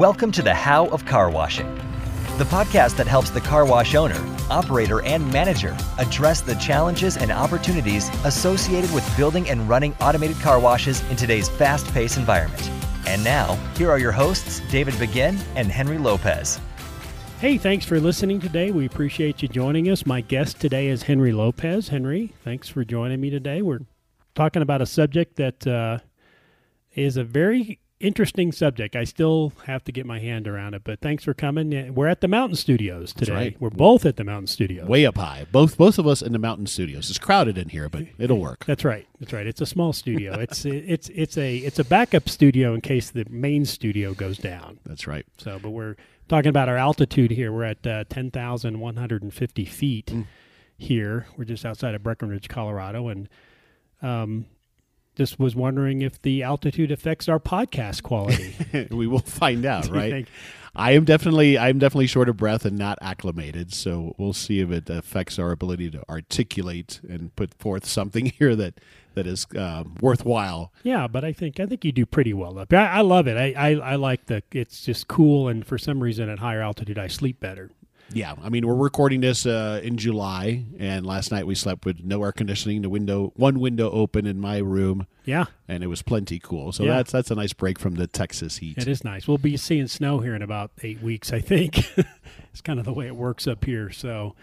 Welcome to the How of Car Washing, the podcast that helps the car wash owner, operator, and manager address the challenges and opportunities associated with building and running automated car washes in today's fast paced environment. And now, here are your hosts, David Begin and Henry Lopez. Hey, thanks for listening today. We appreciate you joining us. My guest today is Henry Lopez. Henry, thanks for joining me today. We're talking about a subject that uh, is a very interesting subject. I still have to get my hand around it, but thanks for coming. We're at the Mountain Studios today. right. We're both at the Mountain Studios. way up high. Both both of us in the mountain studios. It's crowded in here, but it'll work. That's right. That's right. It's a small studio. it's it's it's a it's a backup studio in case the main studio goes down. That's right. So, but we're talking about our altitude here. We're at uh, 10,150 feet Mm. here. We're just outside of Breckenridge, Colorado. And um, just was wondering if the altitude affects our podcast quality. we will find out, right? I am definitely I am definitely short of breath and not acclimated, so we'll see if it affects our ability to articulate and put forth something here that that is um, worthwhile. yeah, but I think I think you do pretty well up. I, I love it. I, I I like the. It's just cool, and for some reason at higher altitude, I sleep better. Yeah, I mean we're recording this uh, in July, and last night we slept with no air conditioning, the window one window open in my room, Yeah, and it was plenty cool. So Yeah. that's that's a nice break from the Texas heat. It is nice. We'll be seeing snow here in about eight weeks, I think. it's kind of the way it works up here. So,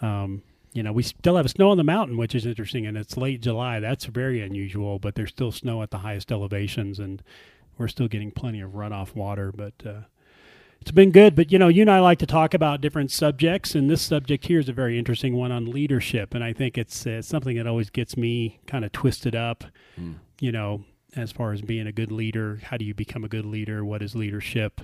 um, you know, we still have snow on the mountain, which is interesting, and it's late July. That's very unusual, but there's still snow at the highest elevations, and we're still getting plenty of runoff water. But uh, it's been good. But, you know, you and I like to talk about different subjects, and this subject here is a very interesting one on leadership. And I think it's uh, something that always gets me kind of twisted up, you know, as far as being a good leader. How do you become a good leader? What is leadership?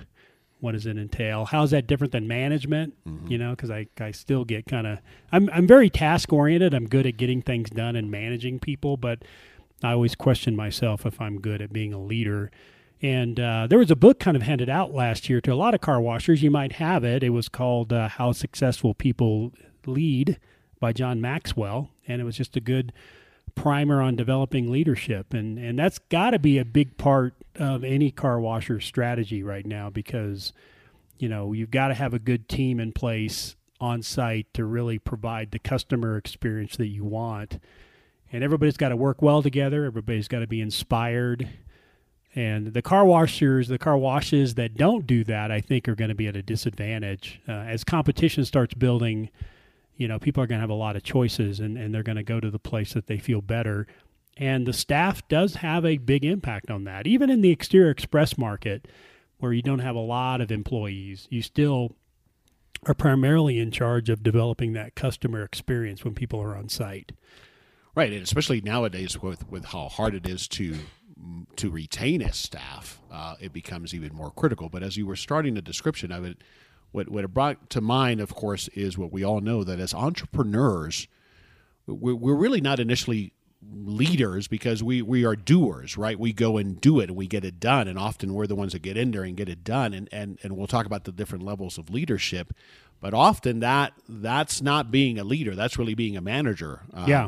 What does it entail? How is that different than management? You know, because I, I still get kind of I'm I'm very task oriented. I'm good at getting things done and managing people, but I always question myself if I'm good at being a leader. And uh, there was a book kind of handed out last year to a lot of car washers. You might have it. It was called uh, "How Successful People Lead" by John Maxwell, and it was just a good primer on developing leadership. And and that's got to be a big part of any car washer strategy right now because you know you've got to have a good team in place on site to really provide the customer experience that you want. And everybody's got to work well together. Everybody's got to be inspired and the car washers the car washes that don't do that i think are going to be at a disadvantage uh, as competition starts building you know, people are going to have a lot of choices and, and they're going to go to the place that they feel better. And the staff does have a big impact on that. Even in the exterior express market, where you don't have a lot of employees, you still are primarily in charge of developing that customer experience when people are on site. Right, and especially nowadays with with how hard it is to to retain a staff, uh, it becomes even more critical. But as you were starting the description of it, what what it brought to mind, of course, is what we all know that as entrepreneurs, we're, we're really not initially leaders because we we are doers right? We go and do it and we get it done. And often we're the ones that get in there and get it done. And and, and we'll talk about the different levels of leadership. But often that that's not being a leader. That's really being a manager. Uh, Yeah.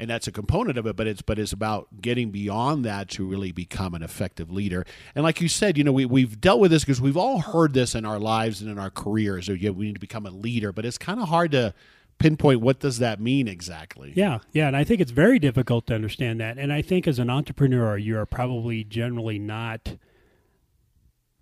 And that's a component of it but it's but it's about getting beyond that to really become an effective leader and like you said you know we, we've dealt with this because we've all heard this in our lives and in our careers so, yeah, we need to become a leader but it's kind of hard to pinpoint what does that mean exactly Yeah, yeah, and I think it's very difficult to understand that. And I think as an entrepreneur, you are probably generally not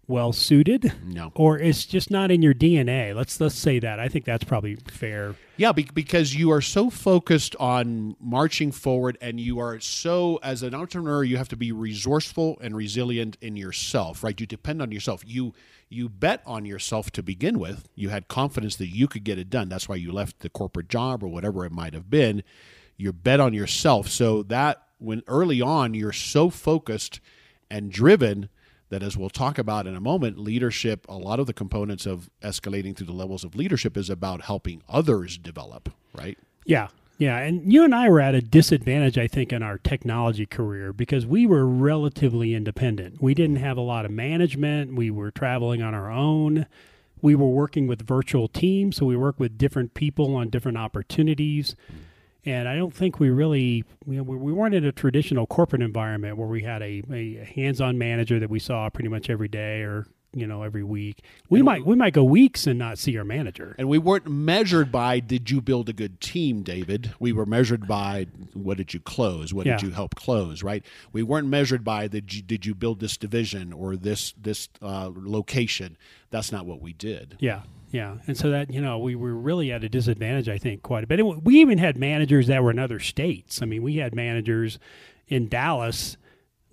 well suited, no or it's just not in your DNA. Let's let's say that. I think that's probably fair. Yeah, be- because you are so focused on marching forward, and you are so, as an entrepreneur, you have to be resourceful and resilient in yourself, right? You depend on yourself. You you bet on yourself to begin with. You had confidence that you could get it done. That's why you left the corporate job or whatever it might have been. You bet on yourself. So that when early on you're so focused and driven that as we'll talk about in a moment, leadership, a lot of the components of escalating through the levels of leadership is about helping others develop, right? Yeah. Yeah, and you and I were at a disadvantage, I think, in our technology career because we were relatively independent. We didn't mm. have a lot of management. We were traveling on our own. We were working with virtual teams, so we work with different people on different opportunities. Mm. And I don't think we really we, we weren't in a traditional corporate environment where we had a, a hands-on manager that we saw pretty much every day or you know, every week. We might we might go weeks and not see our manager. And we weren't measured by did you build a good team, David? We were measured by what did you close? What Yeah. did you help close? Right? We weren't measured by did you, did you build this division or this this uh, location? That's not what we did. Yeah, yeah, and so that you know we were really at a disadvantage, I think, quite a bit. We even had managers that were in other states. I mean, we had managers in Dallas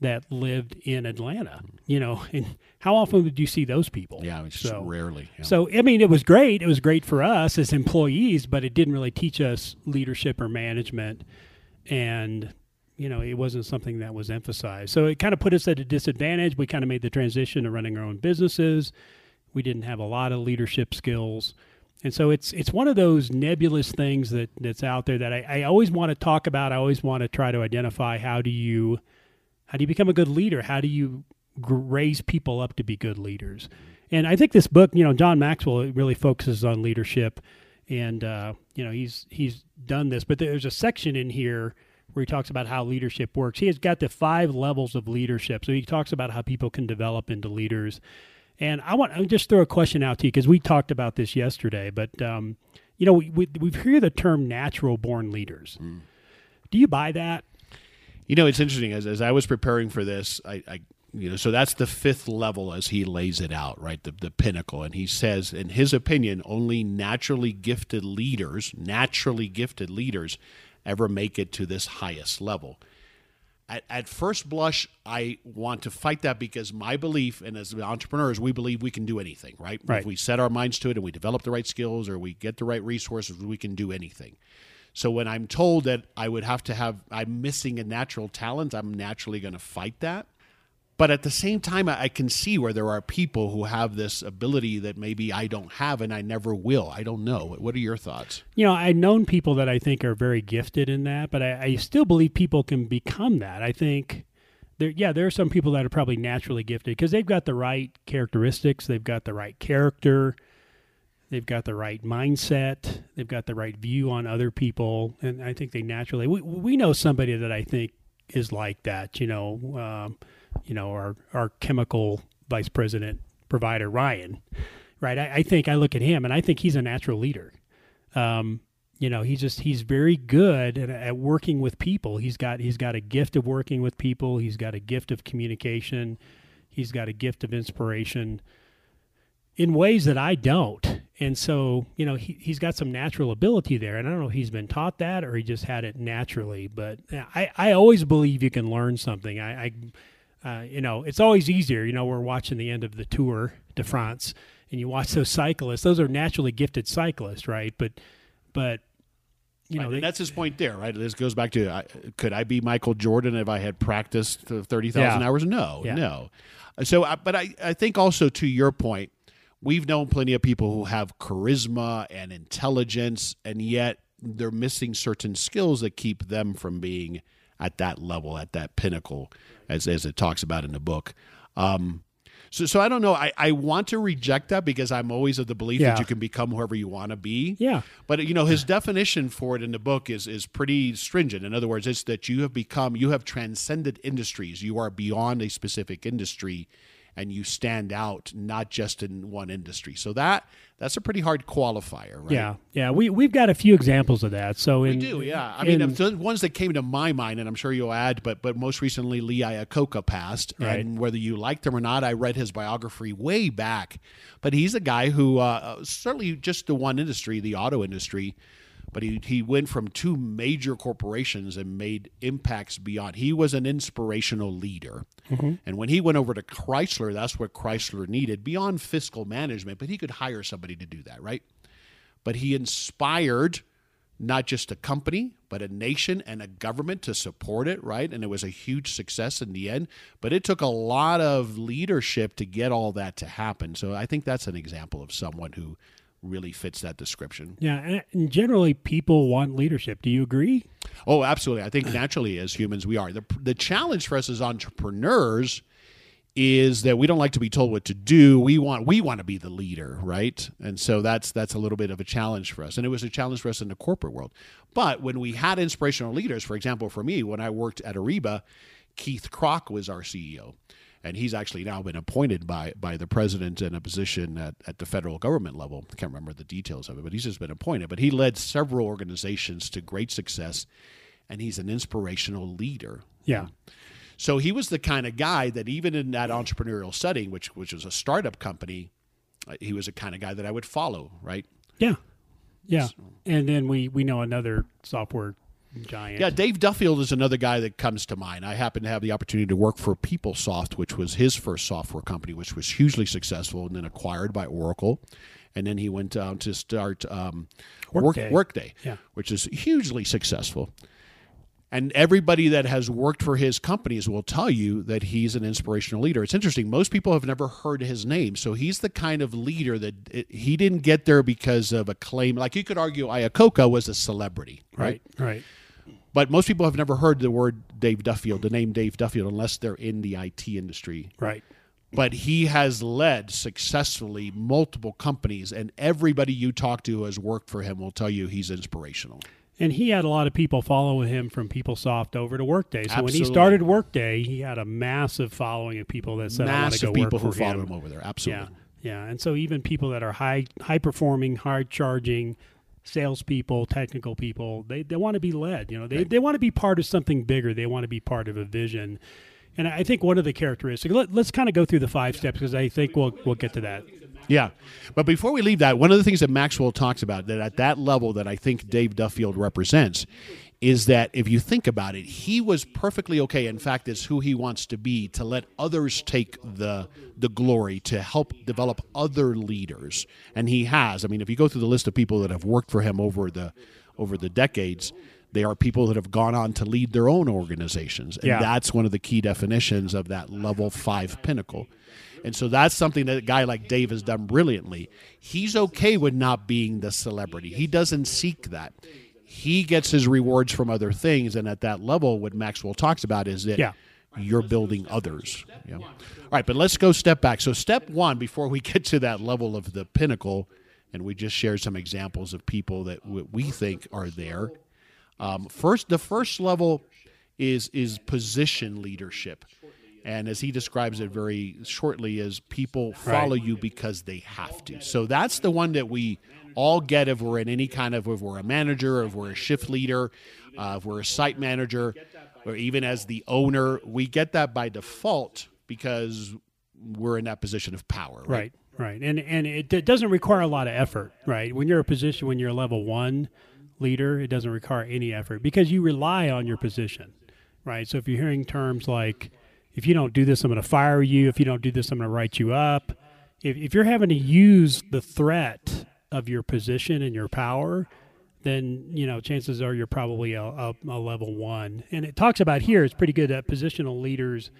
that lived in Atlanta. You know, and how often would you see those people? Yeah, it's just so, rarely. yeah. So I mean, it was great. It was great for us as employees, but it didn't really teach us leadership or management, and you know, it wasn't something that was emphasized. So it kind of put us at a disadvantage. We kind of made the transition to running our own businesses. We didn't have a lot of leadership skills. And so it's it's one of those nebulous things that that's out there that I, I always want to talk about. I always want to try to identify how do you how do you become a good leader? How do you raise people up to be good leaders? And I think this book, you know, John Maxwell really focuses on leadership, and uh, you know he's he's done this. But there's a section in here where he talks about how leadership works. He has got the five levels of leadership. So he talks about how people can develop into leaders. And I want to just throw a question out to you because we talked about this yesterday. But um, you know, we, we we hear the term natural born leaders. Do you buy that? You know, it's interesting. As, as I was preparing for this, I, I, you know, so that's the fifth level as he lays it out, right? The, the pinnacle. And he says, in his opinion, only naturally gifted leaders, naturally gifted leaders, ever make it to this highest level. At, at first blush, I want to fight that because my belief, and as entrepreneurs, we believe we can do anything, right? Right. If we set our minds to it and we develop the right skills or we get the right resources, we can do anything. So when I'm told that I would have to have, I'm missing a natural talent, I'm naturally going to fight that. But at the same time, I can see where there are people who have this ability that maybe I don't have and I never will. I don't know. What are your thoughts? you know, I've known people that I think are very gifted in that, but I, I still believe people can become that. I think there, yeah, there are some people that are probably naturally gifted because they've got the right characteristics, they've got the right character, they've got the right mindset, they've got the right view on other people, and I think they naturally. We, we know somebody that I think is like that. You know, um, you know, our our chemical vice president provider Ryan, right? I, I think I look at him and I think he's a natural leader. Um, you know he's just he's very good at, at working with people. He's got he's got a gift of working with people. He's got a gift of communication. He's got a gift of inspiration in ways that i don't. And so you know he, he's got some natural ability there. And i don't know if he's been taught that or he just had it naturally but i, I always believe you can learn something. I, I uh, you know it's always easier you know we're watching the end of the tour de france and you watch those cyclists those are naturally gifted cyclists right but but you know Right, they, that's his point there, right? This goes back to I, could I be Michael Jordan if I had practiced thirty thousand Yeah. hours? No, Yeah. no. So, but I, I think also to your point, we've known plenty of people who have charisma and intelligence, and yet they're missing certain skills that keep them from being at that level, at that pinnacle, as as it talks about in the book. Um, so, so I don't know. I, I want to reject that because I'm always of the belief Yeah. that you can become whoever you want to be. yeah But you know, his definition for it in the book is is pretty stringent. In other words, it's that you have become you have transcended industries. You are beyond a specific industry and you stand out not just in one industry. So that that's a pretty hard qualifier, right? yeah yeah we we've got a few examples of that so in, We do, yeah. I mean, the ones that came to my mind, and I'm sure you'll add, but but most recently, Lee Iacocca passed, Right. and whether you liked him or not, I read his biography way back. But he's a guy who uh, certainly just the one industry, the auto industry, but he he went from two major corporations and made impacts beyond. He was an inspirational leader. Mm-hmm. And when he went over to Chrysler, that's what Chrysler needed beyond fiscal management, but he could hire somebody to do that, right? but he inspired not just a company but a nation and a government to support it right and it was a huge success in the end but it took a lot of leadership to get all that to happen so i think that's an example of someone who really fits that description yeah and- generally people want leadership do you agree oh absolutely i think naturally as humans we are the, the challenge for us as entrepreneurs is that we don't like to be told what to do. We want we want to be the leader, right? And so that's that's a little bit of a challenge for us. And it was a challenge for us in the corporate world. But when we had inspirational leaders, for example, for me, when I worked at Ariba, Keith Krach was our CEO. And he's actually now been appointed by by the president in a position at, at the federal government level. I can't remember the details of it, but he's just been appointed. But he led several organizations to great success, and he's an inspirational leader. Yeah. So he was the kind of guy that even in that entrepreneurial setting, which which was a startup company, uh, he was the kind of guy that I would follow. Right? Yeah. Yeah. And then we we know another software giant. Yeah, Dave Duffield is another guy that comes to mind. I happen to have the opportunity to work for PeopleSoft, which was his first software company, which was hugely successful and then acquired by Oracle. And then he went on to start um, Workday. Work, Workday, Yeah. which is hugely successful. And everybody that has worked for his companies will tell you that he's an inspirational leader. It's interesting. Most people have never heard his name. So he's the kind of leader that it, he didn't get there because of a claim. Like you could argue Iacocca was a celebrity, right? Right. Right. But most people have never heard the word Dave Duffield, the name Dave Duffield, unless they're in the IT industry. Right. But he has led successfully multiple companies, and everybody you talk to who has worked for him will tell you he's inspirational. And he had a lot of people following him from PeopleSoft over to Workday. So when he started Workday, he had a massive following of people that said, "I want to Massive go people who followed him." him over there. Yeah, Absolutely. yeah. And so even people that are high high performing, hard charging salespeople, technical people, they, they want to be led. You know, they, they want to be part of something bigger. They want to be part of a vision. And I think one of the characteristics. Let, let's kind of go through the five steps because I think we'll we'll get to that. Yeah. But before we leave that, one of the things that Maxwell talks about that at that level that I think Dave Duffield represents is that if you think about it, he was perfectly okay. In fact, it's who he wants to be to let others take the the glory to help develop other leaders. And he has. I mean, if you go through the list of people that have worked for him over the over the decades, they are people that have gone on to lead their own organizations. And Yeah. that's one of the key definitions of that level 5 pinnacle. And so that's something that a guy like Dave has done brilliantly. He's okay with not being the celebrity. He doesn't seek that. He gets his rewards from other things, and at that level, what Maxwell talks about is that Yeah. you're building others. know? All right, but let's go step back. So, step one, before we get to that level of the pinnacle, and we just shared some examples of people that we think are there. Um, first, the first level is is position leadership, and as he describes it very shortly, is people follow you because they have to. So that's the one that we all get if we're in any kind of if we're a manager, if we're a shift leader, uh, if we're a site manager, or even as the owner, we get that by default because we're in that position of power. Right. Right, right, and and it, it doesn't require a lot of effort, right? When you're a position, when you're a level one leader, it doesn't require any effort because you rely on your position, right? So if you're hearing terms like, "If you don't do this, I'm going to fire you. If you don't do this, I'm going to write you up," if if you're having to use the threat of your position and your power, then you know chances are you're probably a, a, a level one. And it talks about here it's pretty good that positional leaders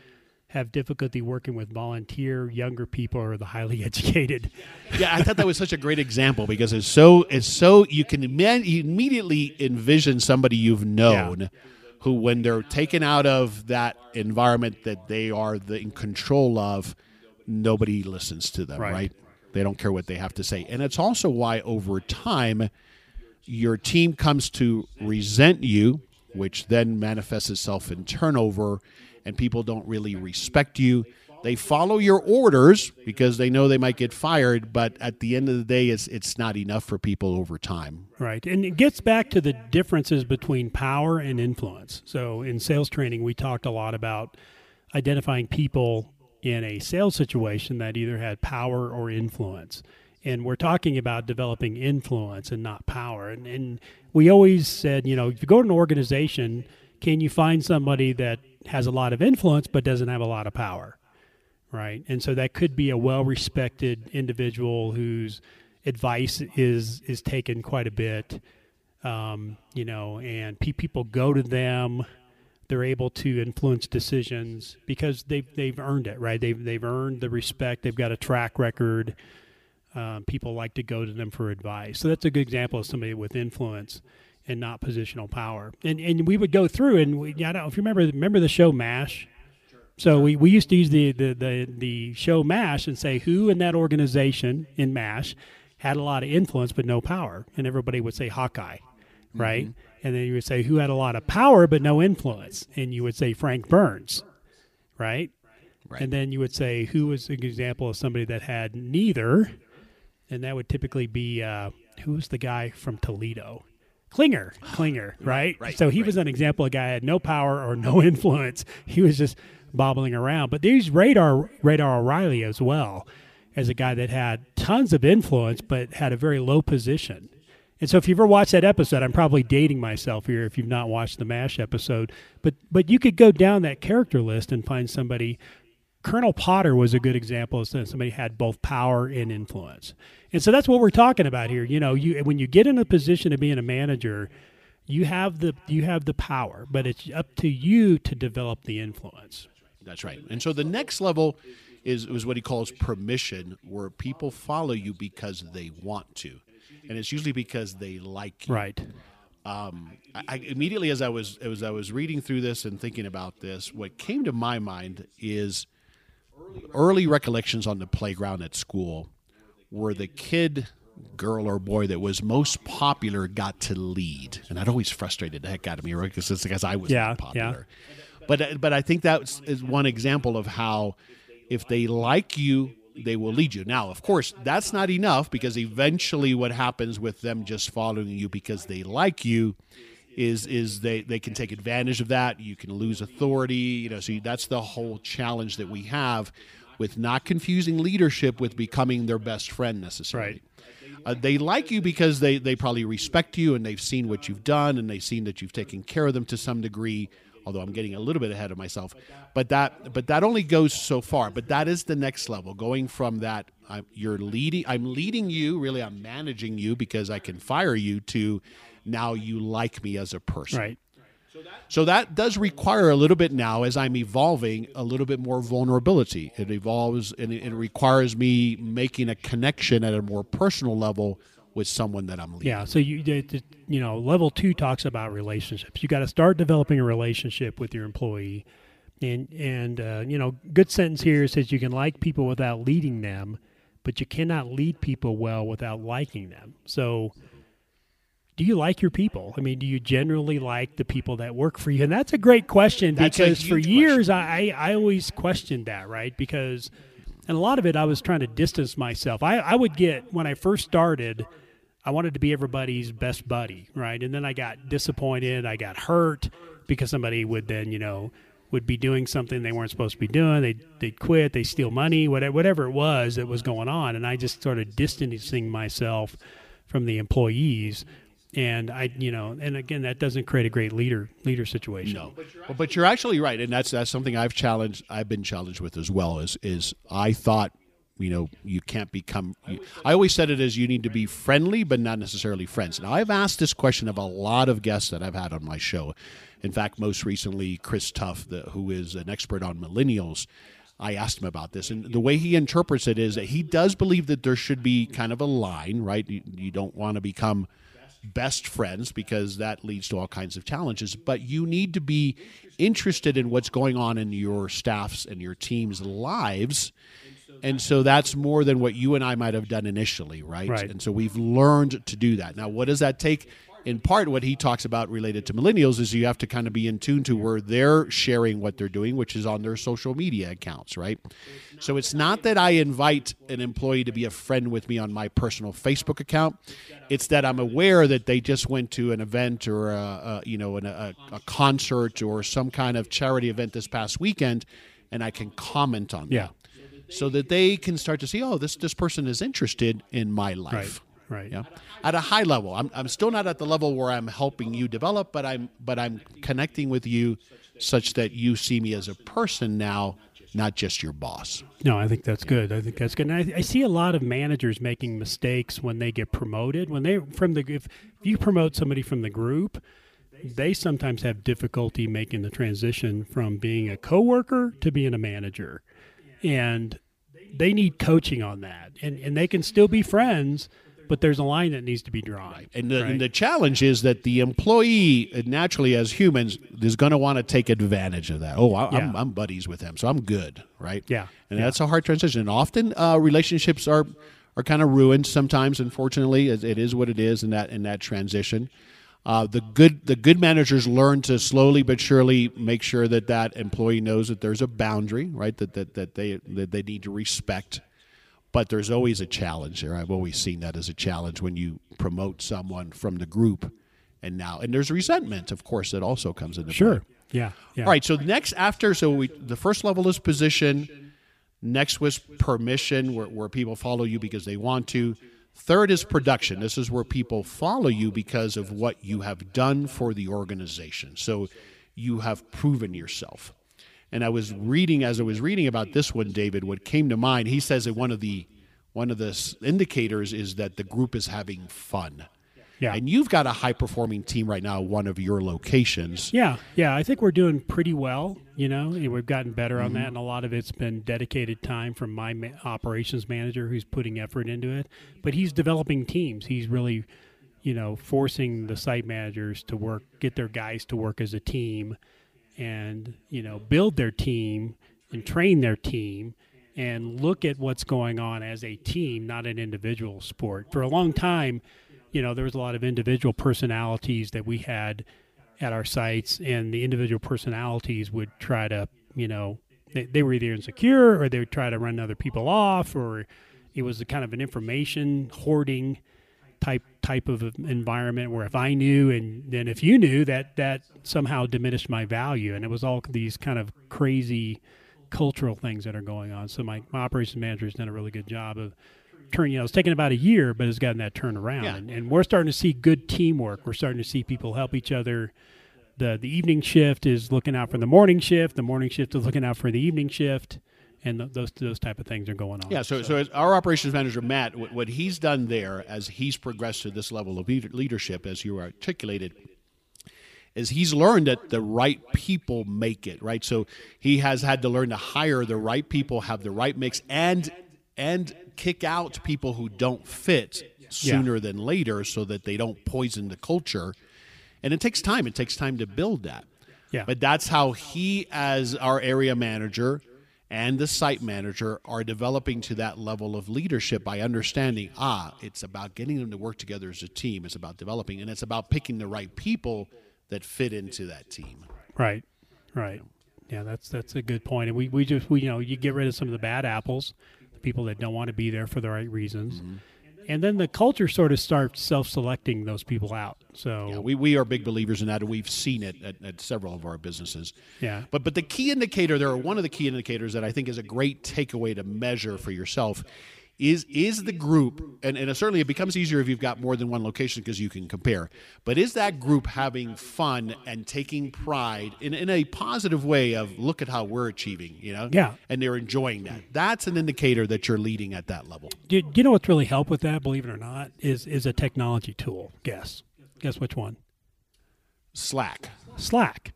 have difficulty working with volunteer younger people or the highly educated. yeah, I thought that was such a great example because it's so it's so you can you immediately envision somebody you've known who, when they're taken out of that environment that they are the, in control of, nobody listens to them. Right. Right. They don't care what they have to say, and it's also why over time your team comes to resent you, which then manifests itself in turnover, and people don't really respect you. They follow your orders because they know they might get fired, but at the end of the day, it's it's not enough for people over time. Right. And it gets back to the differences between power and influence. So in sales training, we talked a lot about identifying people in a sales situation that either had power or influence. And we're talking about developing influence and not power. And, and we always said, you know, if you go to an organization, can you find somebody that has a lot of influence but doesn't have a lot of power? right? And so that could be a well-respected individual whose advice is is taken quite a bit, um, you know, and pe- people go to them. They're able to influence decisions because they've they've earned it, right? They've they've earned the respect. They've got a track record. Um, people like to go to them for advice. So that's a good example of somebody with influence and not positional power. And and we would go through and we, I don't know if you remember remember the show Mash. So we, we used to use the, the, the, the show MASH and say who in that organization in MASH had a lot of influence but no power. And everybody would say Hawkeye, right? And then you would say who had a lot of power but no influence. And you would say Frank Burns, right? Right. And then you would say, who was an example of somebody that had neither? And that would typically be, uh, who was the guy from Toledo? Klinger, Klinger, right? right, so he right. was an example of a guy had no power or no influence. He was just bobbling around. But there's Radar, Radar O'Reilly as well as a guy that had tons of influence but had a very low position. And so if you've ever watched that episode, I'm probably dating myself here if you've not watched the MASH episode, but but you could go down that character list and find somebody Colonel Potter was a good example of somebody had both power and influence. And so that's what we're talking about here. You know, you when you get in a position of being a manager, you have the you have the power, but it's up to you to develop the influence. That's right. And so the next level is is what he calls permission, where people follow you because they want to, and it's usually because they like you. Right. Um, I, I immediately as I was as I was reading through this and thinking about this, what came to my mind is early recollections on the playground at school, where the kid, girl or boy that was most popular got to lead, and that always frustrated the heck out of me, right? Because it's because I was Yeah, not popular. But but I think that is one example of how if they like you, they will lead you. Now, of course, that's not enough because eventually, what happens with them just following you because they like you is is they they can take advantage of that. You can lose authority. You know, so that's the whole challenge that we have with not confusing leadership with becoming their best friend necessarily. Uh, they like you because they, they probably respect you and they've seen what you've done and they've seen that you've taken care of them to some degree. Although I'm getting a little bit ahead of myself, but that but that only goes so far. But that is the next level, going from that I'm, you're leading, I'm leading you, really, I'm managing you because I can fire you to now you like me as a person. Right. So that does require a little bit now, as I'm evolving, a little bit more vulnerability. It evolves and it, it requires me making a connection at a more personal level with someone that I'm leading. Yeah. So you you know level two talks about relationships. You got to start developing a relationship with your employee, and and uh, you know good sentence here says you can like people without leading them, but you cannot lead people well without liking them. So. Do you like your people? I mean, do you generally like the people that work for you? And that's a great question That's because for years I, I always questioned that, right? Because and a lot of it I was trying to distance myself. I, I would get when I first started, I wanted to be everybody's best buddy, right? And then I got disappointed, I got hurt because somebody would then, you know, would be doing something they weren't supposed to be doing. They they'd quit, they steal money, whatever whatever it was that was going on, and I just started distancing myself from the employees. And I, you know, and again, that doesn't create a great leader leader situation. No, but you're actually right, and that's that's something I've challenged. I've been challenged with as well. Is is I thought, you know, you can't become. You, I always said it as you need to be friendly, but not necessarily friends. Now I've asked this question of a lot of guests that I've had on my show. In fact, most recently, Chris Tuff, the, who is an expert on millennials. I asked him about this, and the way he interprets it is that he does believe that there should be kind of a line, right? You, you don't want to become best friends because that leads to all kinds of challenges. But you need to be interested in what's going on in your staff's and your team's lives. And so that's more than what you and I might have done initially, right? Right. And so we've learned to do that. Now, what does that take? In part, what he talks about related to millennials is you have to kind of be in tune to where they're sharing what they're doing, which is on their social media accounts, right? So it's not that I invite an employee to be a friend with me on my personal Facebook account. It's that I'm aware that they just went to an event or a, a you know an, a, a concert or some kind of charity event this past weekend, and I can comment on Yeah. that, so that they can start to see, oh, this this person is interested in my life. Right. Right. Yeah. At a high level, I'm, I'm still not at the level where I'm helping you develop, but I'm but I'm connecting with you such that you see me as a person now, not just your boss. No, I think that's good. I think that's good. And I, I see a lot of managers making mistakes when they get promoted. When they from the if, if you promote somebody from the group, they sometimes have difficulty making the transition from being a coworker to being a manager, and they need coaching on that. And and they can still be friends, but there's a line that needs to be drawn. And the, right? and the challenge is that the employee, uh, naturally as humans, is going to want to take advantage of that. Oh, I, Yeah. I'm, I'm buddies with him, so I'm good, right? Yeah. And Yeah. that's a hard transition. And often uh, relationships are are kind of ruined sometimes. Unfortunately, it, it is what it is in that in that transition. Uh, the good the good managers learn to slowly but surely make sure that that employee knows that there's a boundary, right? That that, that they that they need to respect. But there's always a challenge there. I've always seen that as a challenge when you promote someone from the group, and now and there's resentment, of course, that also comes into Sure. play. Yeah. Yeah. All right. So next, after, so we, the first level is position. Next was permission, where, where people follow you because they want to. Third is production. This is where people follow you because of what you have done for the organization. So you have proven yourself. And I was reading as I was reading about this one, David. What came to mind? He says that one of the one of the indicators is that the group is having fun. Yeah. And you've got a high performing team right now, one of your locations. Yeah, yeah, I think we're doing pretty well. You know, and we've gotten better on Mm-hmm. that, and a lot of it's been dedicated time from my ma- operations manager, who's putting effort into it. But he's developing teams. He's really, you know, forcing the site managers to work, get their guys to work as a team, and you know, build their team and train their team. And look at what's going on as a team, not an individual sport. For a long time, you know, there was a lot of individual personalities that we had at our sites, and the individual personalities would try to, you know, they, they were either insecure or they would try to run other people off, or it was a kind of an information hoarding type type of environment where if I knew and then if you knew that that somehow diminished my value, and it was all these kind of crazy cultural things that are going on. So my, my operations manager has done a really good job of turn. You know, it's taken about a year, but it's gotten that turnaround, Yeah. and, and we're starting to see good teamwork. We're starting to see people help each other. the The evening shift is looking out for the morning shift. The morning shift is looking out for the evening shift, and th- those those type of things are going on. Yeah, so, so as our operations manager, Matt, what, what he's done there as he's progressed to this level of leadership, as you articulated, is he's learned that the right people make it, right? So he has had to learn to hire the right people, have the right mix, and and kick out people who don't fit sooner than later so that they don't poison the culture. And it takes time. It takes time to build that. Yeah. But that's how he, as our area manager and the site manager, are developing to that level of leadership by understanding ah, it's about getting them to work together as a team. It's about developing, and it's about picking the right people that fit into that team. Right, right. Yeah, that's that's a good point. And we, we just we you know you get rid of some of the bad apples, people that don't want to be there for the right reasons, Mm-hmm. and then the culture sort of starts self-selecting those people out. So Yeah, we, we are big believers in that, and we've seen it at, at several of our businesses. Yeah. But but the key indicator, there are one of the key indicators that I think is a great takeaway to measure for yourself is is the group and, and certainly it becomes easier if you've got more than one location because you can compare but is that group having fun and taking pride in, in a positive way of look at how we're achieving you know Yeah. and they're enjoying that that's an indicator that you're leading at that level do, do you know what's really helped with that? Believe it or not, is is a technology tool. Guess guess which one? slack Slack.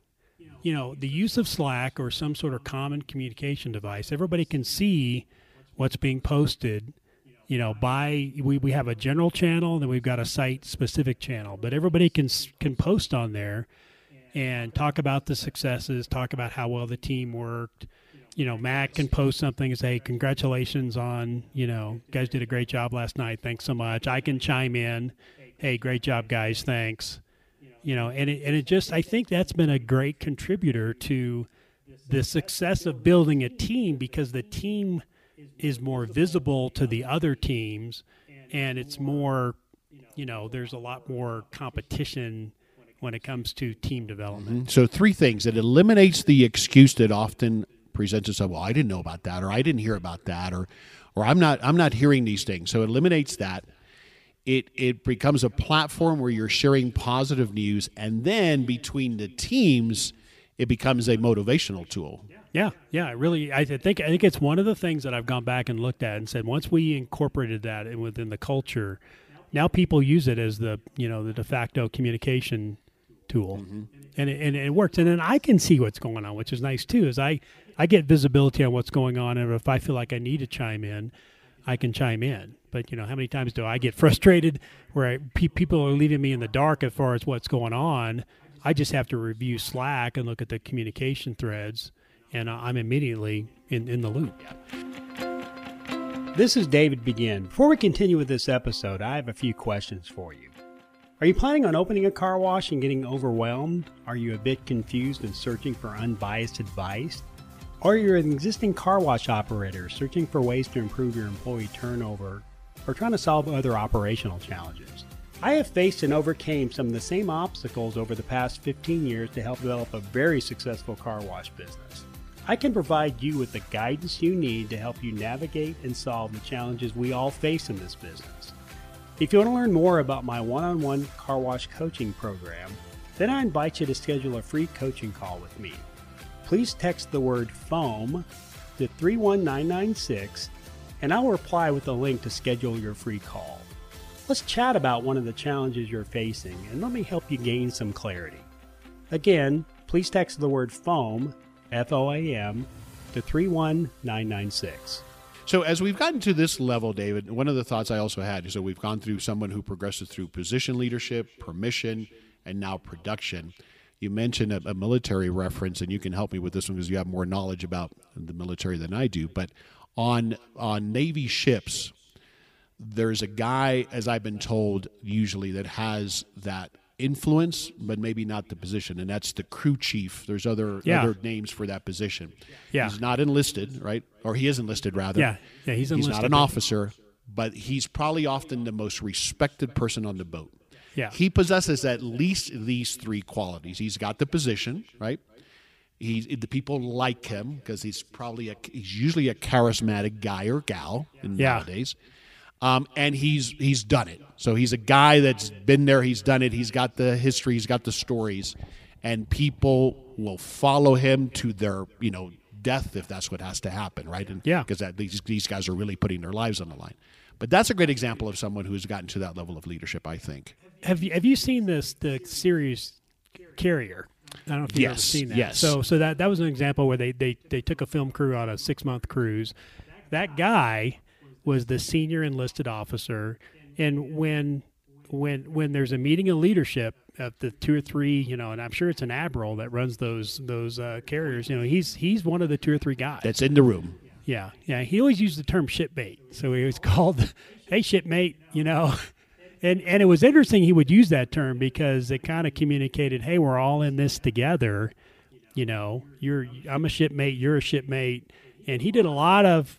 You know, the use of Slack or some sort of common communication device, everybody can see what's being posted. You know, by we, we have a general channel, and then we've got a site specific channel, but everybody can can post on there and talk about the successes, talk about how well the team worked. You know, Matt can post something and say, "Congratulations on you know, guys did a great job last night. Thanks so much." I can chime in, "Hey, great job, guys. Thanks." you know and it, and it just i think that's been a great contributor to the success of building a team because the team is more visible to the other teams and it's more you know there's a lot more competition when it comes to team development mm-hmm. So three things. It eliminates the excuse that often presents itself. Well, I didn't know about that, or I didn't hear about that, or or I'm not I'm not hearing these things. So it eliminates that. It it becomes a platform where you're sharing positive news, and then between the teams, it becomes a motivational tool. Yeah, yeah, it really. I think I think it's one of the things that I've gone back and looked at and said once we incorporated that in, within the culture, now people use it as the you know the de facto communication tool, mm-hmm. and it, and it works. And then I can see what's going on, which is nice too. Is I I get visibility on what's going on, and if I feel like I need to chime in, I can chime in. But you know, how many times do I get frustrated where I, pe- people are leaving me in the dark as far as what's going on? I just have to review Slack and look at the communication threads, and I'm immediately in, in the loop. This is David Begin. Before we continue with this episode, I have a few questions for you. Are you planning on opening a car wash and getting overwhelmed? Are you a bit confused and searching for unbiased advice? Or are you're an existing car wash operator searching for ways to improve your employee turnover or trying to solve other operational challenges? I have faced and overcame some of the same obstacles over the past 15 years to help develop a very successful car wash business. I can provide you with the guidance you need to help you navigate and solve the challenges we all face in this business. If you want to learn more about my one on one car wash coaching program, then I invite you to schedule a free coaching call with me. Please text the word FOAM to 31996 and I'll reply with a link to schedule your free call. Let's chat about one of the challenges you're facing and let me help you gain some clarity. Again, please text the word FOAM, F O A M, to 31996. So as we've gotten to this level, David, one of the thoughts I also had is that we've gone through someone who progresses through position leadership, permission, and now production. You mentioned a, a military reference, and you can help me with this one because you have more knowledge about the military than I do. But on on Navy ships, there's a guy, as I've been told, usually that has that influence, but maybe not the position, and that's the crew chief. There's other Yeah. other names for that position. Yeah. he's not enlisted, right? Or he is enlisted rather. Yeah, yeah, he's enlisted. He's not an officer, but he's probably often the most respected person on the boat. Yeah. He possesses at least these three qualities. He's got the position, right? He's the people like him because he's probably a he's usually a charismatic guy or gal in Yeah. nowadays. Um, and he's he's done it. So he's a guy that's been there. He's done it. He's got the history. He's got the stories, and people will follow him to their you know death if that's what has to happen, right? And Yeah. because these these guys are really putting their lives on the line. But that's a great example of someone who's gotten to that level of leadership. I think. Have you have you seen this the series Carrier? I don't know if you've ever seen that. yes. So so that that was an example where they they they took a film crew on a six month cruise. That guy was the senior enlisted officer, and when when when there's a meeting of leadership of the two or three, you know, and I'm sure it's an admiral that runs those those uh, carriers. You know, he's he's one of the two or three guys. That's in the room. Yeah, yeah. He always used the term shipmate, so he was called, "Hey, shipmate," you know. And and it was interesting he would use that term because it kind of communicated, "Hey, we're all in this together." You know, you're I'm a shipmate, you're a shipmate, and he did a lot of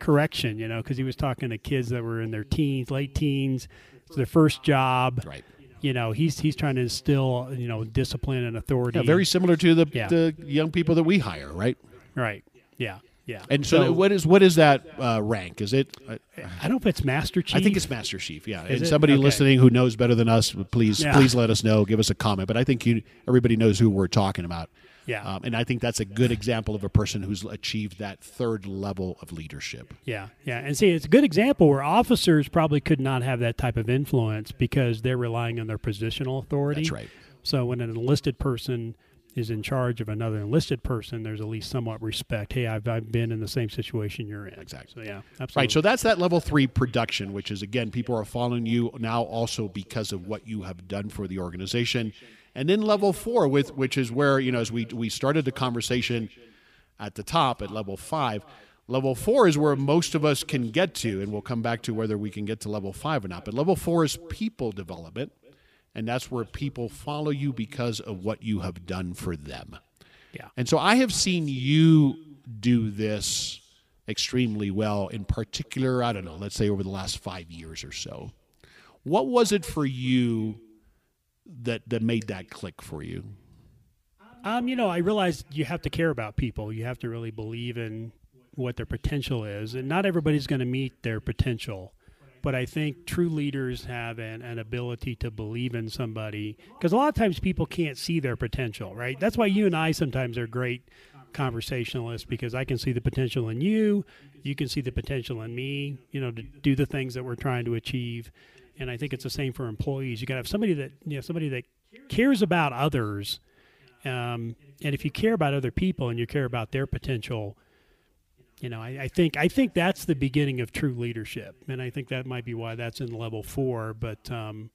correction. You know, because he was talking to kids that were in their teens, late teens, it's their first job. Right. You know, he's he's trying to instill you know discipline and authority. Yeah, very similar to the Yeah. the young people that we hire, right? right. Yeah, yeah. And so, what is what is that uh, rank? Is it? Uh, I don't know if it's Master Chief. I think it's Master Chief. Yeah, Is and somebody Okay. listening who knows better than us, please Yeah. please let us know. Give us a comment. But I think you everybody knows who we're talking about. Yeah. um, and I think that's a good example of a person who's achieved that third level of leadership. Yeah, yeah, and see, it's a good example where officers probably could not have that type of influence because they're relying on their positional authority. That's right. So when an enlisted person is in charge of another enlisted person, there's at least somewhat respect. Hey, I've, I've been in the same situation you're in. Exactly. So yeah, absolutely. Right. So that's that level three production, which is again, people are following you now also because of what you have done for the organization. And then level four, with which is where you know as we we started the conversation at the top at level five. Level four is where most of us can get to, and we'll come back to whether we can get to level five or not. But level four is people development, and that's where people follow you because of what you have done for them. yeah. And so I have seen you do this extremely well, in particular, I don't know, let's say over the last five years or so. What was it for you that, that made that click for you? Um, you know, I realized you have to care about people. You have to really believe in what their potential is, and not everybody's going to meet their potential. But I think true leaders have an, an ability to believe in somebody because a lot of times people can't see their potential, right? That's why you and I sometimes are great conversationalists because I can see the potential in you, you can see the potential in me, you know, to do the things that we're trying to achieve. And I think it's the same for employees. You got to have somebody that, you know, somebody that cares about others um, and if you care about other people and you care about their potential, you know, I, I think I think that's the beginning of true leadership, and I think that might be why that's in level four. But um,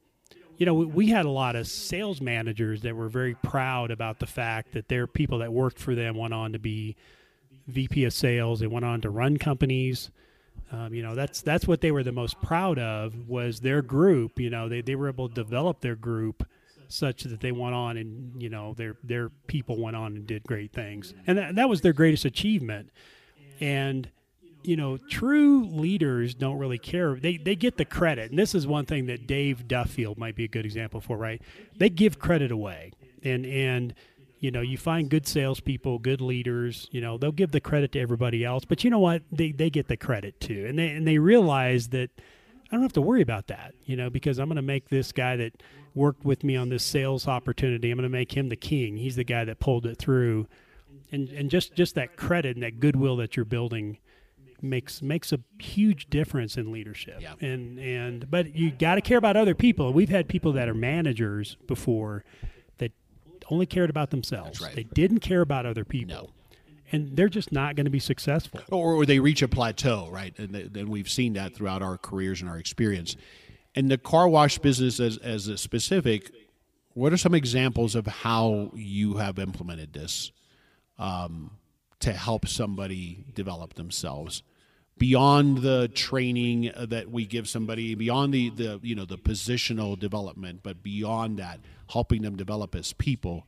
you know, we, we had a lot of sales managers that were very proud about the fact that their people that worked for them went on to be VP of sales. They went on to run companies. Um, you know, that's that's what they were the most proud of was their group. You know, they, they were able to develop their group such that they went on and you know their their people went on and did great things, and that, that was their greatest achievement. And you know, true leaders don't really care. They they get the credit, and this is one thing that Dave Duffield might be a good example for. Right? They give credit away, and and you know, you find good salespeople, good leaders. You know, they'll give the credit to everybody else, but you know what? They they get the credit too, and they and they realize that I don't have to worry about that. You know, because I'm going to make this guy that worked with me on this sales opportunity. I'm going to make him the king. He's the guy that pulled it through, and and just just that credit and that goodwill that you're building makes makes a huge difference in leadership. Yeah. And and but you got to care about other people. We've had people that are managers before only cared about themselves. right. They didn't care about other people. No. And they're just not going to be successful. or, or they reach a plateau, right? And we've seen that throughout our careers and our experience. And the car wash business, as as a specific, what are some examples of how you have implemented this um, to help somebody develop themselves beyond the training that we give somebody, beyond the the you know the positional development, but beyond that, helping them develop as people?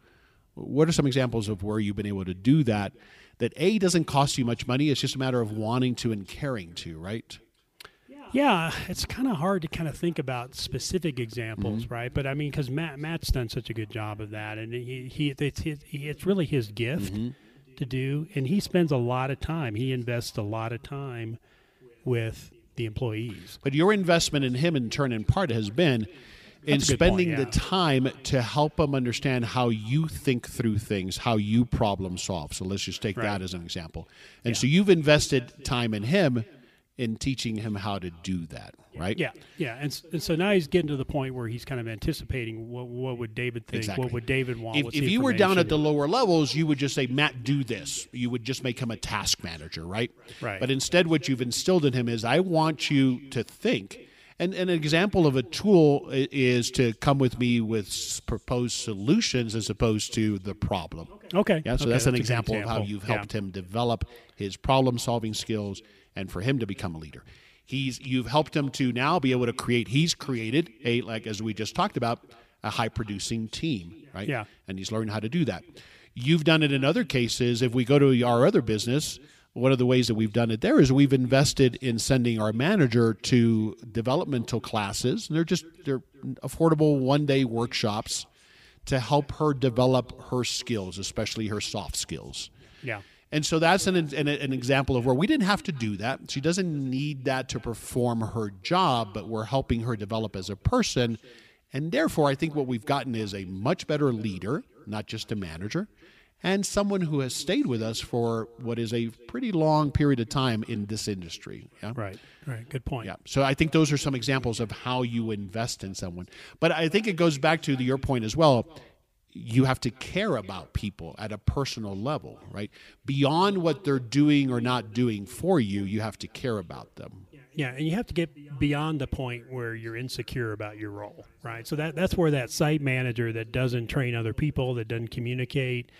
What are some examples of where you've been able to do that? That a doesn't cost you much money. It's just a matter of wanting to and caring to, right? Yeah, it's kind of hard to kind of think about specific examples, Mm-hmm. right? But I mean, because Matt Matt's done such a good job of that, and he, he it's he, it's really his gift Mm-hmm. To do, and he spends a lot of time. He invests a lot of time with the employees. But your investment in him, in turn, in part, has been in good point, spending the time to help them understand how you think through things, how you problem solve. So let's just take that as an example. And so you've invested time in him in teaching him how to do that, right? Yeah, yeah, and, and so now he's getting to the point where he's kind of anticipating what what would David think, Exactly. what would David want. If, if you were down at the lower levels, you would just say, Matt, do this. You would just make him a task manager, right? Right. But instead, what you've instilled in him is, I want you to think. And, and an example of a tool is to come with me with proposed solutions as opposed to the problem. okay, Yeah, so okay, that's an a good example, of how you've Yeah. helped him develop his problem solving skills and for him to become a leader. He's you've helped him to now be able to create he's created a like as we just talked about a high producing team, right? Yeah. And he's learned how to do that. You've done it in other cases. If we go to our other business, one of the ways that we've done it there is we've invested in sending our manager to developmental classes. And they're just they're affordable one day workshops to help her develop her skills, especially her soft skills. Yeah, And so that's an, an, an example of where we didn't have to do that. She doesn't need that to perform her job, but we're helping her develop as a person. And therefore, I think what we've gotten is a much better leader, not just a manager, and someone who has stayed with us for what is a pretty long period of time in this industry. Yeah? right, right. Good point. Yeah. So I think those are some examples of how you invest in someone. But I think it goes back to the, your point as well. You have to care about people at a personal level, right? Beyond what they're doing or not doing for you, you have to care about them. Yeah, and you have to get beyond the point where you're insecure about your role, right? So that that's where that site manager that doesn't train other people, that doesn't communicate,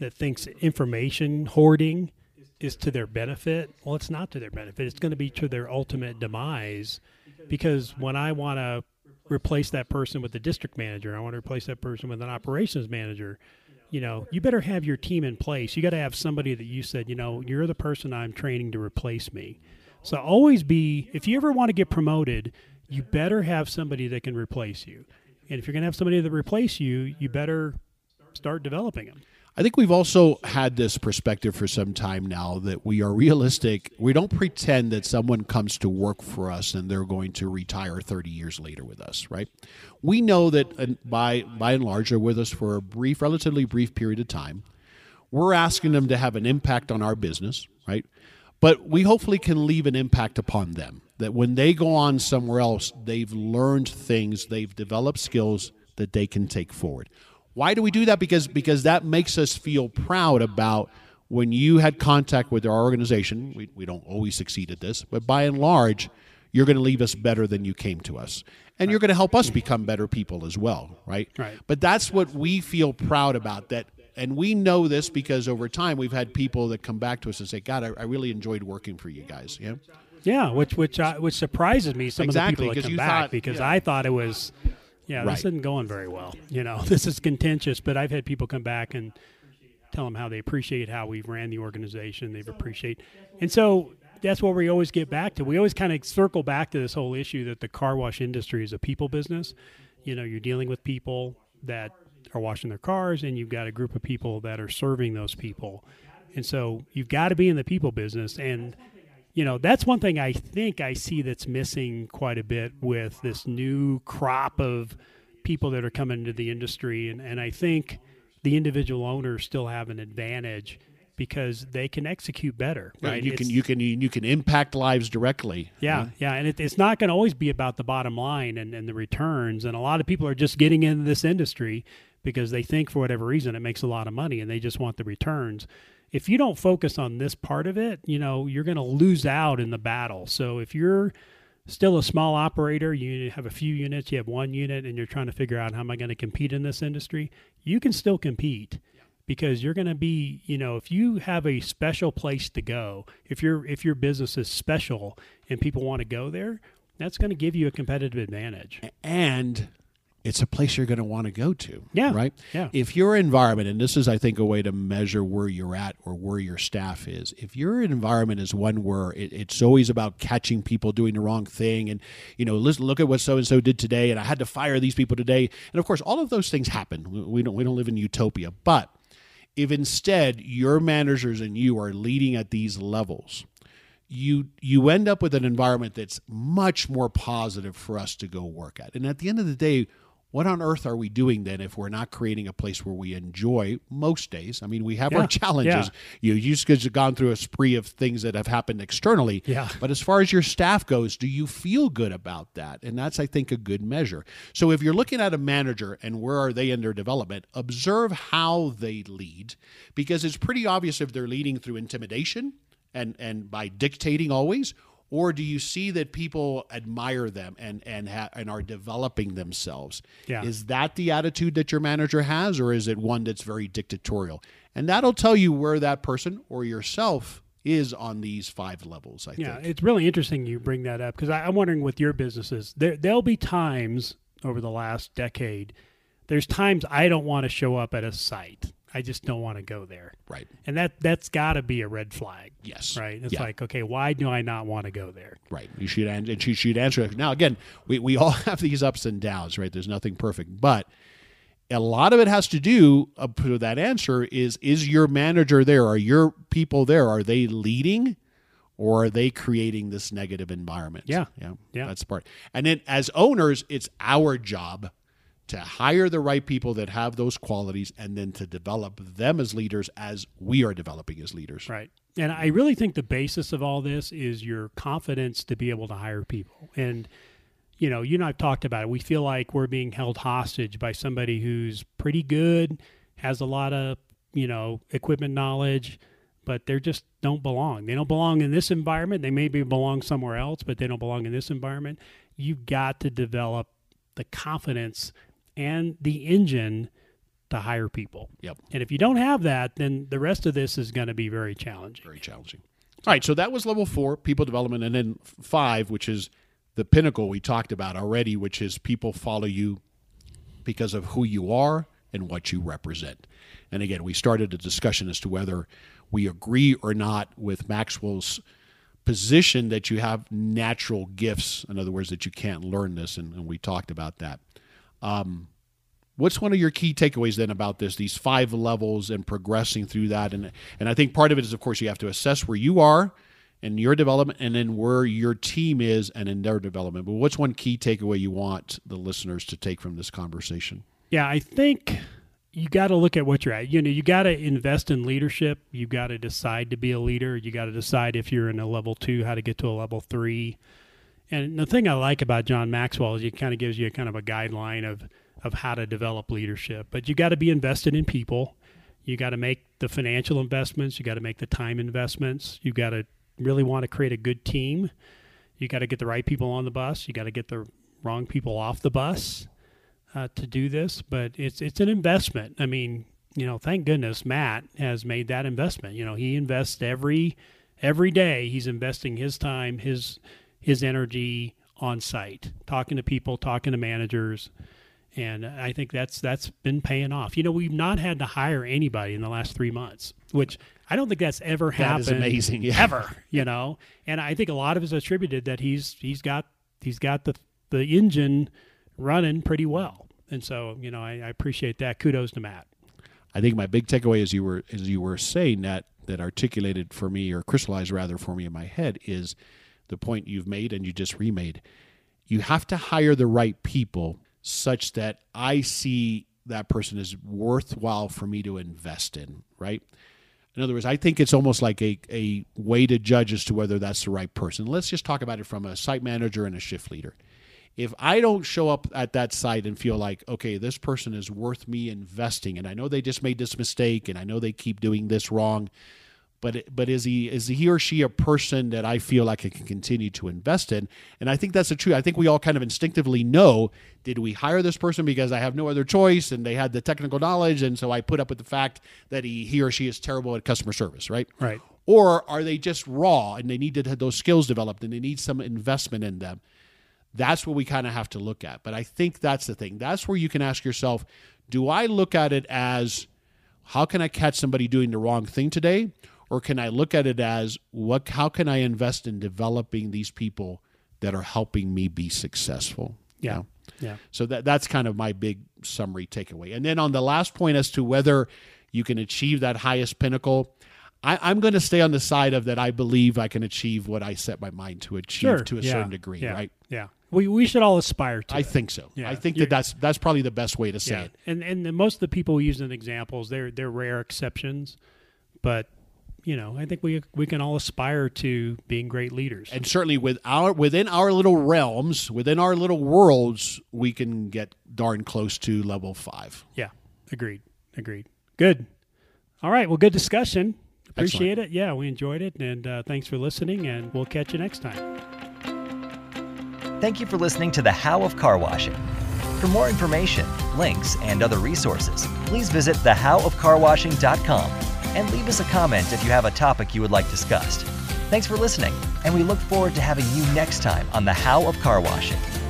that thinks information hoarding is to their benefit. Well, it's not to their benefit. It's going to be to their ultimate demise because when I want to replace that person with the district manager, I want to replace that person with an operations manager, you know, you better have your team in place. You got to have somebody that you said, you know, you're the person I'm training to replace me. So always be, if you ever want to get promoted, you better have somebody that can replace you. And if you're going to have somebody that replace you, you better start developing them. I think we've also had this perspective for some time now that we are realistic. We don't pretend that someone comes to work for us and they're going to retire 30 years later with us, right? We know that by by and large they're with us for a brief, relatively brief period of time. We're asking them to have an impact on our business, right? But we hopefully can leave an impact upon them. That when they go on somewhere else, they've learned things, they've developed skills that they can take forward. Why do we do that? Because because that makes us feel proud about when you had contact with our organization. We, we don't always succeed at this, but by and large, you're going to leave us better than you came to us. And you're going to help us become better people as well, right? Right. But that's what we feel proud about that and we know this because over time we've had people that come back to us and say, God, I, I really enjoyed working for you guys. Yeah. Yeah, which which I, which surprises me. Some Exactly, of the people that come back thought- because yeah. I thought it was, yeah, Right. this isn't going very well. You know, this is contentious. But I've had people come back and tell them how they appreciate how we've ran the organization. They've appreciate, and so that's what we always get back to. We always kind of circle back to this whole issue that the car wash industry is a people business. You know, you're dealing with people that are washing their cars, and you've got a group of people that are serving those people, and so you've got to be in the people business and you know that's one thing i think i see that's missing quite a bit with this new crop of people that are coming into the industry and, and i think the individual owners still have an advantage because they can execute better right You can you can you can impact lives directly. yeah, yeah, and it, it's not going to always be about the bottom line and, and the returns. And a lot of people are just getting into this industry because they think for whatever reason it makes a lot of money and they just want the returns. If you don't focus on this part of it, you know you're going to lose out in the battle. So if you're still a small operator, you have a few units, you have one unit, and you're trying to figure out how am I going to compete in this industry, you can still compete because you're going to be you know if you have a special place to go if your if your business is special and people want to go there that's going to give you a competitive advantage and it's a place you're going to want to go to. Yeah, Right? yeah. If your environment, and this is, I think, a way to measure where you're at or where your staff is, if your environment is one where it, it's always about catching people doing the wrong thing and, you know, listen, look at what so and so did today and I had to fire these people today. And of course, all of those things happen. We- We don't, we don't live in utopia. But if instead your managers and you are leading at these levels, you you end up with an environment that's much more positive for us to go work at. And at the end of the day, what on earth are we doing then if we're not creating a place where we enjoy most days? I mean, we have Yeah, our challenges. You you just have gone through a spree of things that have happened externally. Yeah. But as far as your staff goes, do you feel good about that? And that's, I think, a good measure. So if you're looking at a manager and where are they in their development, observe how they lead because it's pretty obvious if they're leading through intimidation and and by dictating always or do you see that people admire them and and ha- and are developing themselves? Yeah. is that the attitude that your manager has or is it one that's very dictatorial? And that'll tell you where that person or yourself is on these five levels i yeah think. it's really interesting you bring that up because i'm wondering with your businesses there, there'll be times over the last decade there's times i don't want to show up at a site i just don't want to go there right and that that's got to be a red flag yes right it's Yeah. like okay why do i not want to go there Right. You should and she should answer. Now again, we, we all have these ups and downs, right? There's nothing perfect. But a lot of it has to do uh, up to that answer is is your manager there? Are your people there? Are they leading or are they creating this negative environment? Yeah. Yeah. Yeah. That's the part. And then as owners, it's our job to hire the right people that have those qualities and then to develop them as leaders as we are developing as leaders. Right. And I really think the basis of all this is your confidence to be able to hire people. And, you know, you and I've talked about it. We feel like we're being held hostage by somebody who's pretty good, has a lot of, you know, equipment knowledge, but they just don't belong. They don't belong in this environment. They maybe belong somewhere else, but they don't belong in this environment. You've got to develop the confidence and the engine to hire people. Yep. And if you don't have that, then the rest of this is going to be very challenging. very challenging. All right, so that was level four, people development, and then five, which is the pinnacle we talked about already, which is people follow you because of who you are and what you represent. And again, we started a discussion as to whether we agree or not with Maxwell's position that you have natural gifts. In other words, that you can't learn this, and, and we talked about that. Um, what's one of your key takeaways then about this these five levels and progressing through that and and i think part of it is of course you have to assess where you are in your development and then where your team is and in their development but what's one key takeaway you want the listeners to take from this conversation Yeah, I think you got to look at what you're at. You know, you got to invest in leadership. You got to decide to be a leader. You got to decide if you're in a level two, how to get to a level three. And the thing I like about John Maxwell is he kind of gives you a kind of a guideline of of how to develop leadership. But you got to be invested in people. You got to make the financial investments. You got to make the time investments. You got to really want to create a good team. You got to get the right people on the bus. You got to get the wrong people off the bus uh, to do this. But it's it's an investment. I mean, you know, thank goodness Matt has made that investment. You know, he invests every every day he's investing his time, his his energy on site, talking to people, talking to managers, and I think that's that's been paying off. You know, we've not had to hire anybody in the last three months, which I don't think that's ever That happened. is amazing. Yeah. ever. You know, and I think a lot of it is attributed that he's he's got he's got the the engine running pretty well, and so you know I, I appreciate that. Kudos to Matt. I think my big takeaway, as you were as you were saying that that articulated for me or crystallized rather for me in my head, is the point you've made and you just remade. You have to hire the right people such that I see that person is worthwhile for me to invest in. Right. In other words, I think it's almost like a, a way to judge as to whether that's the right person. Let's just talk about it from a site manager and a shift leader if I don't show up at that site and feel like, okay, this person is worth me investing, and I know they just made this mistake, and I know they keep doing this wrong, but but is he is he or she a person that I feel like I can continue to invest in? And I think that's the truth. I think we all kind of instinctively know: did we hire this person because I have no other choice, and they had the technical knowledge, and so I put up with the fact that he he or she is terrible at customer service, right? Right. Or are they just raw and they need to have those skills developed and they need some investment in them? That's what we kind of have to look at. But I think that's the thing. That's where you can ask yourself do I look at it as how can I catch somebody doing the wrong thing today? Or can I look at it as what how can I invest in developing these people that are helping me be successful? You Yeah. know? Yeah. So that that's kind of my big summary takeaway. And then on the last point as to whether you can achieve that highest pinnacle, I, I'm going to stay on the side of that. I believe I can achieve what I set my mind to achieve Sure. to a yeah. certain degree, yeah. right? Yeah. We we should all aspire to. I it. think so. Yeah. I think You're- that that's that's probably the best way to say Yeah. it. And and the, most of the people we use as examples, they're they're rare exceptions, but you know, I think we we can all aspire to being great leaders. And certainly with our within our little realms, within our little worlds, we can get darn close to level five. yeah. Agreed. Agreed. Good. All right. Well, good discussion. Appreciate it. Yeah, we enjoyed it, and uh, thanks for listening. And we'll catch you next time. Thank you for listening to The How of Car Washing. For more information, links, and other resources, please visit thehowofcarwashing.com and leave us a comment if you have a topic you would like discussed. Thanks for listening, and we look forward to having you next time on The How of Car Washing.